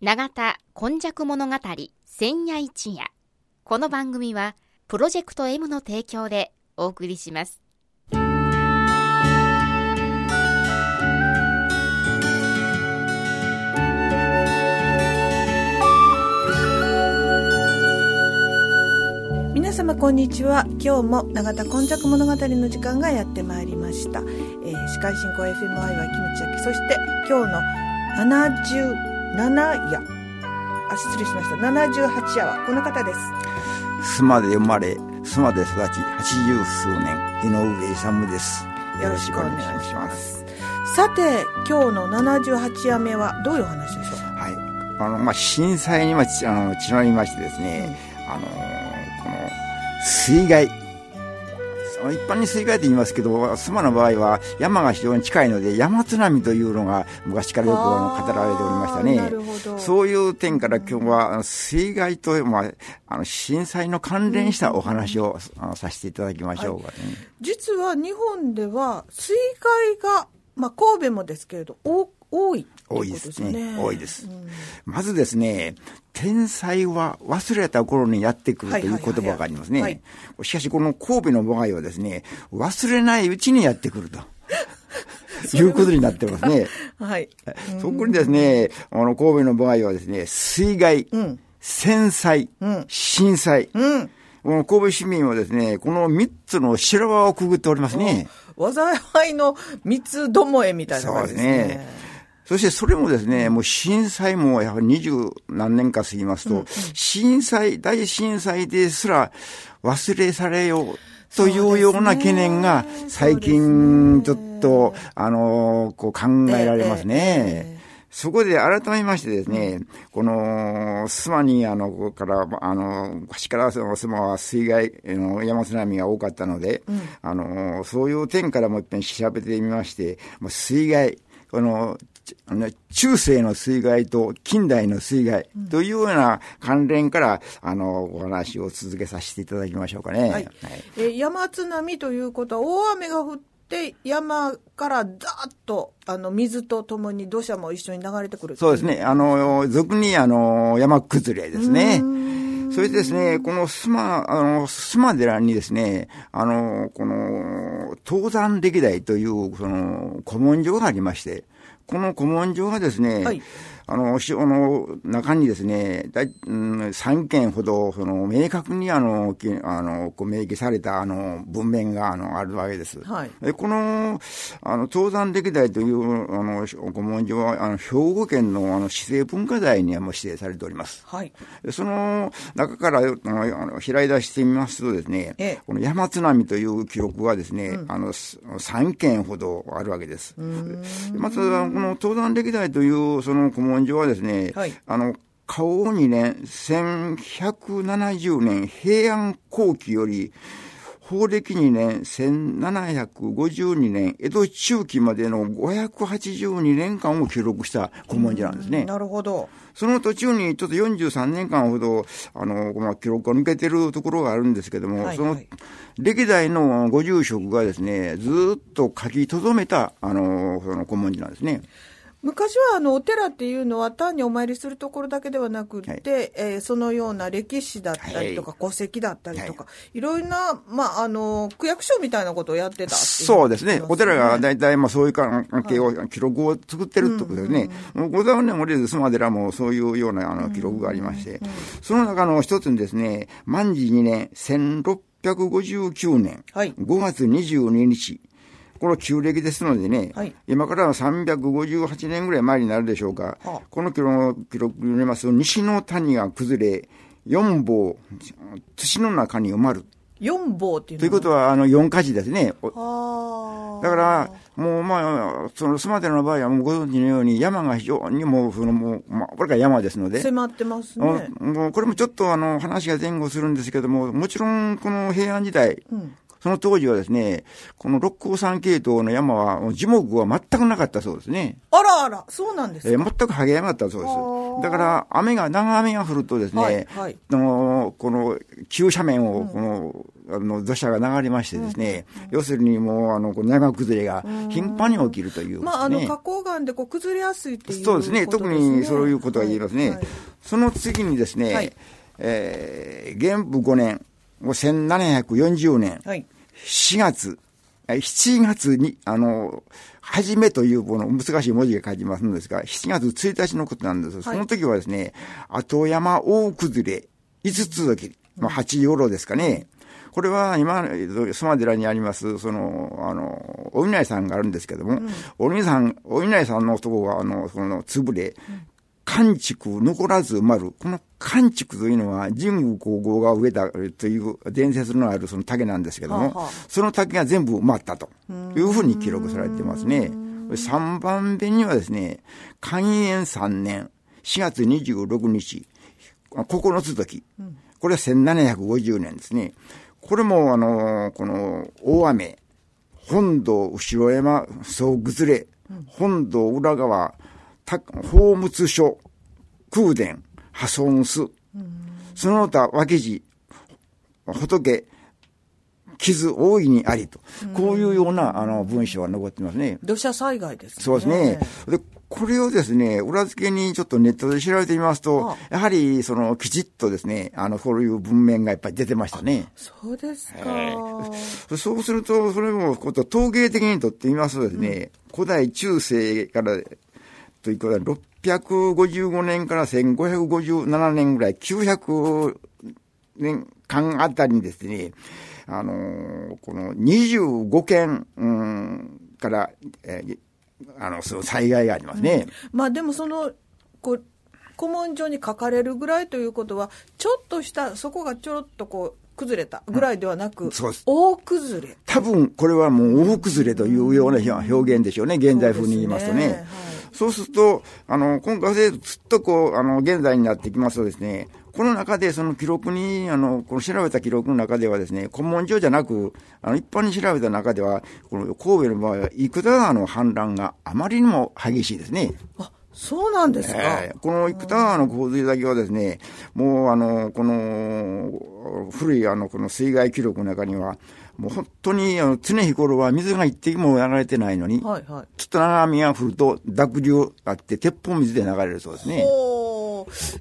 永田今昔物語千夜一夜。この番組はプロジェクト M の提供でお送りします。皆様こんにちは。今日も永田今昔物語の時間がやってまいりました、えー、司会進行 FMI はキムチ焼きそして今日の77夜。あ失礼しました。78夜はこの方です。須磨で生まれ須磨で育ち八十数年井上勇です。よろしくお願いします。さて今日の78夜目はどういうお話でしょう？はい。あのまあ震災にまちあのちなみましてですね、うん、あのこの水害一般に水害と言いますけど、須磨の場合は山が非常に近いので、山津波というのが昔からよくあの語られておりましたね。そういう点から今日は水害と、まあ、あの震災の関連したお話を、うん、させていただきましょうか、ね。はい、実は日本では水害が、まあ、神戸もですけれど、多多い、多いですね。多いです。うん、まずですね、天才は忘れた頃にやってくるという言葉がありますね。しかしこの神戸の場合はですね、忘れないうちにやってくると。いうことになってますね。はい。そこにですね、あの、神戸の場合はですね、水害、うん、戦災、うん、震災、うんこの神戸市民はですね、この三つの白輪をくぐっておりますね。災いの三つどもえみたいな感じですね。そうですね。そしてそれもですね、もう震災もやはり二十何年か過ぎますと、震災、大震災ですら忘れされよう。というような懸念が最近ちょっと、あの、こう考えられますね。そこで改めましてですね、この、須磨に、あの、から、あの、端からその須磨は水害の山津波が多かったので、うん、あの、そういう点からも一遍調べてみまして、水害、この、中世の水害と近代の水害というような関連から、あの、お話を続けさせていただきましょうかね。はい。はい、え山津波ということは、大雨が降って、山からザーッと、あの、水とともに土砂も一緒に流れてくるそうですね。あの、俗に、あの、山崩れですね。それでですね、この須磨、あの、須磨寺にですね、あの、この、登山歴代という、その、古文書がありまして、この古文書はですね、はい、あの、あの、中にですね、だい、うん、3件ほど、その、明確にあの、きあの、こう明記された、あの、文面が、あの、あるわけです。はい。で、この、あの、登山歴代という、あの、古文書は、あの、兵庫県の、あの、市政文化財にはもう指定されております。はい。でその中から、あの、開い出してみますとですね、ええ、この山津波という記録がですね、うん、あの、3件ほどあるわけです。まず、この登山歴代という、その古文書はですね、はい、あの、顔2年、1170年平安後期より、法暦2年、1752年、江戸中期までの582年間を記録した古文書なんですね。なるほど。その途中にちょっと43年間ほど、あの、まあ、記録が抜けてるところがあるんですけども、はいはい、その、歴代のご住職がですね、ずっと書き留めた、あの、その古文書なんですね。昔はあのお寺っていうのは単にお参りするところだけではなくて、はい、えー、そのような歴史だったりとか、はい、戸籍だったりとか、はい、いろいろな、まあ、あの、区役所みたいなことをやってたそうですね。お寺が大体、まあ、そういう関係を、記録を作ってるってことですね。もうござ年もれず、須磨寺もそういうようなあの記録がありまして、その中の一つにですね、万事2年、1659年、5月22日、この旧暦ですのでね、はい、今から358年ぐらい前になるでしょうか、はあ、この記録記録によりますと、西の谷が崩れ、四棒、土の中に埋まる。四棒っていうということは、あの、四火事ですね。はだから、もう、まあ、その、スマテの場合は、もうご存知のように、山が非常にもう、その、もう、まあ、これが山ですので。迫ってますね。もう、これもちょっと、あの、話が前後するんですけども、もちろん、この平安時代、うんその当時はですね、この六甲山系統の山は、樹木は全くなかったそうですね。あらあら、そうなんですか、えー、全くハゲ山だったそうです。だから、雨が、長雨が降るとですね、はいはい、のの、この、急斜面を、この、あの、土砂が流れましてですね、要するにもう、あの、この山崩れが頻繁に起きるという、ね、まあ、あの、花崗岩でこう崩れやすいっていう、ね、そうですね。特にそういうことが言えますね。はい。はい、その次にですね、はい、えー、元符5年、1740年、はい、4月、7月に、あの、はじめというこの難しい文字が書いてますんですが、7月1日のことなんです。その時はですね、後山大崩れ、5つ時、まあ、8ヨロですかね。これは今、スマ寺にあります、その、あの、お稲荷さんがあるんですけども、うん、お稲荷さん、お稲荷さんのとこが、あの、その、潰れ、完築残らず埋まる。この完築というのは神武皇后が植えたという伝説のあるその竹なんですけども、はは、その竹が全部埋まったというふうに記録されてますね。3番目にはですね、寛延3年4月26日、9つ時、これは1750年ですね。これもあの、この大雨、本堂後ろ山総崩れ、本堂裏側、宝物書、空伝、破損す、その他脇地、仏、傷大いにありと、こういうようなあの文章が残ってますね。土砂災害ですね。そうですね。でこれをですね、裏付けにちょっとネットで調べてみますと、やはり、その、きちっとですね、あの、こういう文面がやっぱり出てましたね。そうですか、そうすると、それも、こと陶芸的にとってみますとですね、うん、古代中世からということは、655年から1557年ぐらい、900年間あたりにですね、あのー、この25件、うん、から、えー、あの、その災害がありますね。うん、まあでもその、こう、古文書に書かれるぐらいということは、ちょっとした、そこがちょろっとこう、崩れたぐらいではなく、うん、大崩れ。多分これはもう大崩れというような表現でしょうね、現代風に言いますとね。そうすると、あの、今回でずっとこう、あの、現在になってきますとですね、この中でその記録に、あの、この調べた記録の中ではですね、古文書じゃなく、あの、一般に調べた中では、この神戸の場合は、生田川の氾濫があまりにも激しいですね。あそうなんですか、えー、この生田川の洪水だけはですね、もうあの、この古いあの、この水害記録の中には、もう本当にあの常日頃は水が一滴も流れてないのに、はいはい、ちょっと長雨が降ると濁流があって、鉄砲水で流れるそうですね。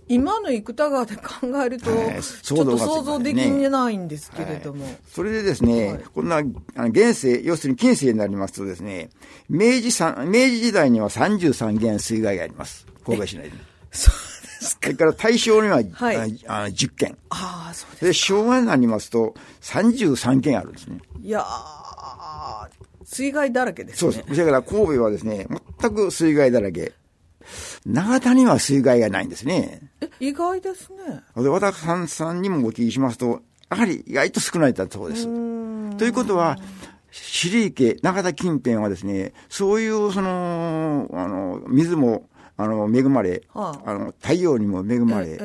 今の生田川で考えると、ちょっと想像できないんですけれども。はい、それでですね、はい、こんな現世、要するに近世になりますとですね、明治明治時代には33件水害があります。神戸市内で。それから大正には、はい、あ10件。ああ、そうですで昭和になりますと33件あるんですね。いや水害だらけですね。そうです。だから神戸はですね、全く水害だらけ。長田には水害がないんですね。え、意外ですね。で、和田さんさんにもお聞きしますと、やはり意外と少ないだそうです。ということは、尻池、長田近辺はですね、そういうその、あの、水も、あの、恵まれ、はあ、あの、太陽にも恵まれ、え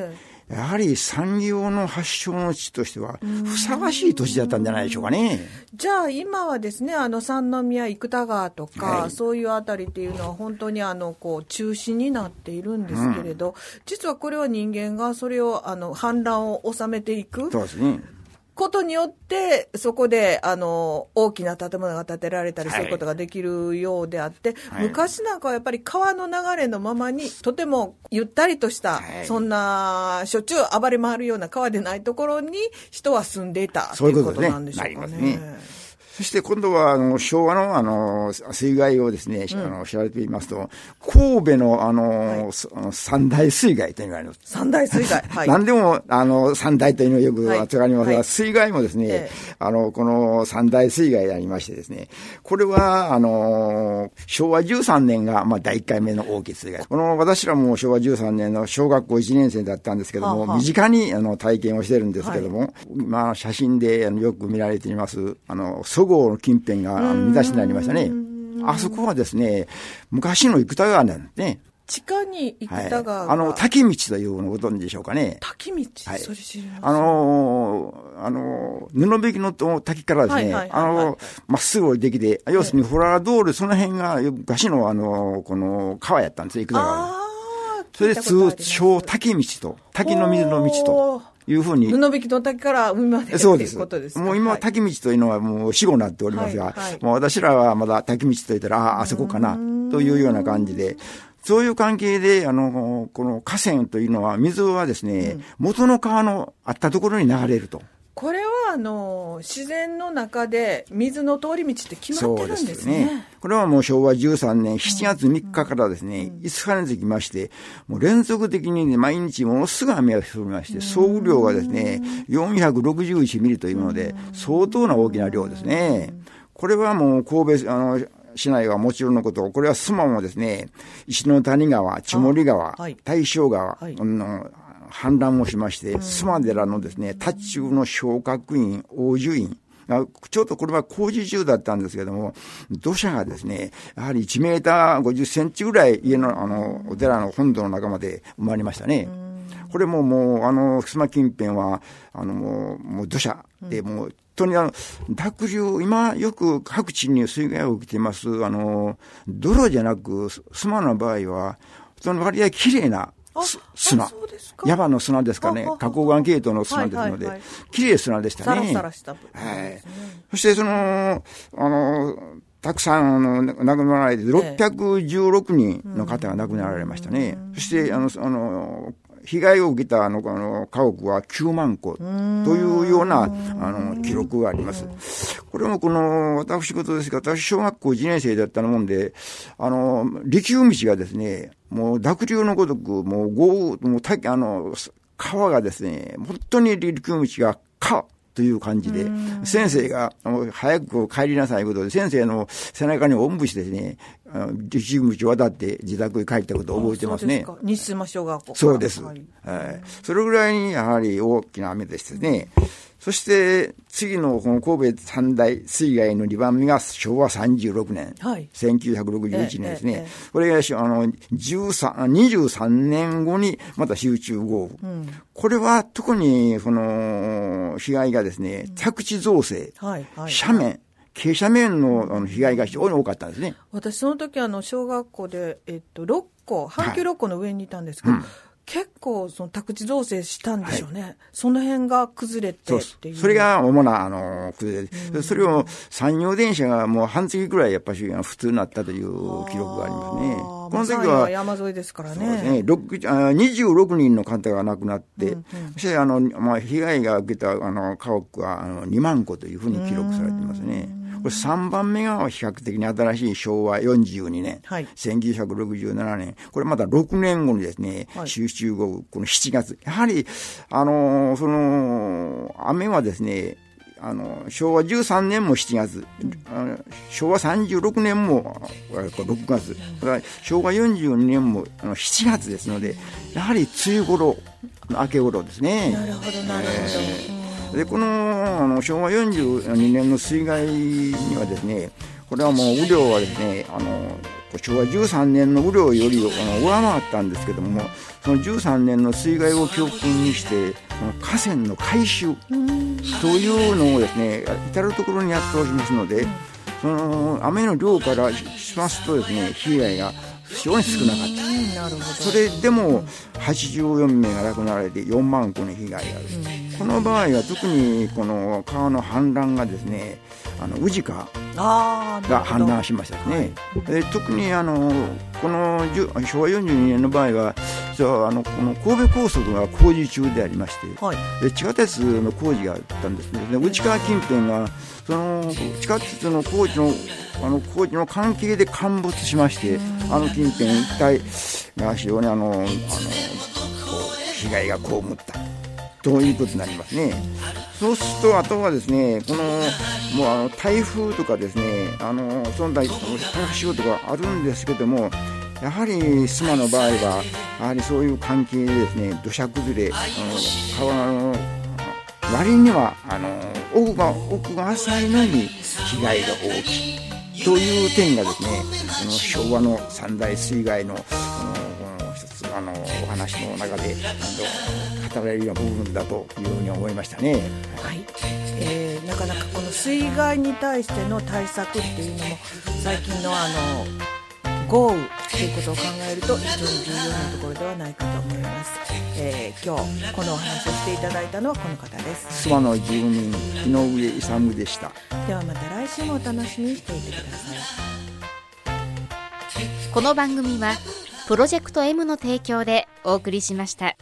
え、やはり産業の発祥の地としては、ふさわしい土地だったんじゃないでしょうかね。じゃあ今はですね、あの三宮生田川とか、はい、そういうあたりっていうのは本当にあの、こう、中心になっているんですけれど、うん、実はこれは人間がそれを、あの、反乱を収めていく。そうですね。ことによって、そこで、あの、大きな建物が建てられたりすることができるようであって、はい、昔なんかはやっぱり川の流れのままに、とてもゆったりとした、はい、そんな、しょっちゅう暴れ回るような川でないところに人は住んでいたということなんでしょうかね。そして今度は、あの、昭和の、あの、水害をですね、うん、あの、調べてみますと、神戸の、あの、はい、三大水害と言われます。三大水害。はい。何でも、あの、三大というのはよくわかりますが、はい、水害もですね、ええ、あの、この三大水害でありましてですね、これは、あの、昭和13年が、まあ、第1回目の大きい水害。この、私らも昭和13年の小学校1年生だったんですけども、はあはあ、身近に、あの、体験をしてるんですけども、はい、まあ、写真で、あの、よく見られています、あの、そごうの近辺が見出しになりましたね。あそこはですね、昔の生田川なんですね。地下に生田川、はい、あの、滝道というのをご存知でしょうかね。滝道、はい、それ知りまあのー、あのー、布引きの滝からですね、あのまっすぐ降りてきて、要するにフラードール、その辺が昔のあの、この川やったんですよ、生田川それで通称滝道と、滝の水の道と。いうふうに。布引きの滝から海までそうです。いうことですもう今は滝道というのはもう死後になっておりますが、はいはい、もう私らはまだ滝道と言ったら、ああ、あそこかな、というような感じで、そういう関係で、あの、この河川というのは、水はですね、うん、元の川のあったところに流れると。これはあの自然の中で水の通り道って決まってるんですね。すね。これはもう昭和13年7月3日からですね、うん、5日につきまして、もう連続的に、ね、毎日ものすごい雨が降りまして、総雨量がですね、461ミリというもので、相当な大きな量ですね。これはもう神戸、あの、市内はもちろんのこと、これは須磨もですね、石の谷川、千森川、はい、大正川、はい、の氾濫をしまして、須磨寺のですね、達中の小覚院、大樹院、ちょうどこれは工事中だったんですけども、土砂がですね、やはり1メーター50センチぐらい家のあの、お寺の本堂の中まで埋まりましたね。これももう、あの、須磨近辺は、あの、もう、もう土砂で、もう、当にあの、濁流、今よく各地に水害が起きています、あの、泥じゃなく、須磨の場合は、その割合綺麗な砂。山の砂ですかね。花崗岩系統の砂ですので、綺麗砂でしたね。はい。そしてその、あの、たくさんあの亡くなられて、616人の方が亡くなられましたね。そして、あの、あの、被害を受けたあのあの家屋は9万戸というようなあの記録があります。これもこの私事ですが、私小学校1年生だったもんで、あの、力雨道がですね、もう濁流のごとく、もう豪雨、もうあの、川がですね、本当に力雨道が川、という感じで、先生が、早く帰りなさいことで、先生の背中におんぶしてですね、陸口渡って自宅に帰ったことを覚えてますね。西島小学校そうです。はい、それぐらいにやはり大きな雨でしてね。そして、次のこの神戸三大水害の2番目が昭和36年。はい。1961年ですね。えええ、これが、あの、13、23年後にまた集中豪雨。うん、これは特に、その、被害がですね、着地造成、はいはい、斜面、傾斜面のあの被害が非常に多かったんですね。私、その時あの、小学校で、えっと、6個、阪急6個の上にいたんですけど、はいうん結構、その宅地造成したんでしょうね、はい、その辺が崩れてっていうそれが主なあの崩れ、うん、それを山陽電車がもう半月ぐらい、やっぱり普通になったという記録がありますね。この時は、山沿いですからね。ね。26人の方が亡くなって、うんうん、そしてあの、まあ、被害が受けたあの家屋はあの2万戸というふうに記録されていますね。これ3番目が比較的に新しい昭和42年、はい、1967年、これまた6年後にですね、はい、集中後、この7月、やはり、あのー、その、雨はですね、あの昭和13年も7月、あの昭和36年も6月、昭和42年も7月ですので、やはり梅雨頃、明け頃ですね。なるほど、なるほど。えーでこのあの昭和42年の水害にはですねこれはもう雨量はですねあの昭和13年の雨量よりあの上回ったんですけどもその13年の水害を教訓にして河川の改修というのをですね至る所にやっておりますのでその雨の量からしますとですね被害が非常に少なかった。それでも84名が亡くなられて4万個の被害がある。この場合は特にこの川の氾濫がですね、あの宇治川が氾濫しましたね。はい、特にあのこの昭和42年の場合はそうあのこの神戸高速が工事中でありまして、はい、で地下鉄の工事があったんですね。内川近辺がその地下鉄の工事のあの工事の関係で陥没しまして、あの近辺一帯が非常にあのあの被害が被ったということになりますね。そうすると、あとはですね、このもうあの台風とかですね、あのその台風とかあるんですけども、やはり須磨の場合は、やはりそういう関係でですね、土砂崩れ、あの川の割にはあの奥が奥が浅いのに被害が大きい。という点がですねこの昭和の三大水害のこの一つあのお話の中で語られるような部分だというふうに思いましたね。はい、えー、なかなかこの水害に対しての対策っていうのも最近のあの豪雨ということを考えると非常に重要なところではないかと思います。ええー、今日このお話をしていただいたのはこの方です諏訪の住民井上勇でしたではまた来週もお楽しみにしていてくださいこの番組はプロジェクト M の提供でお送りしました。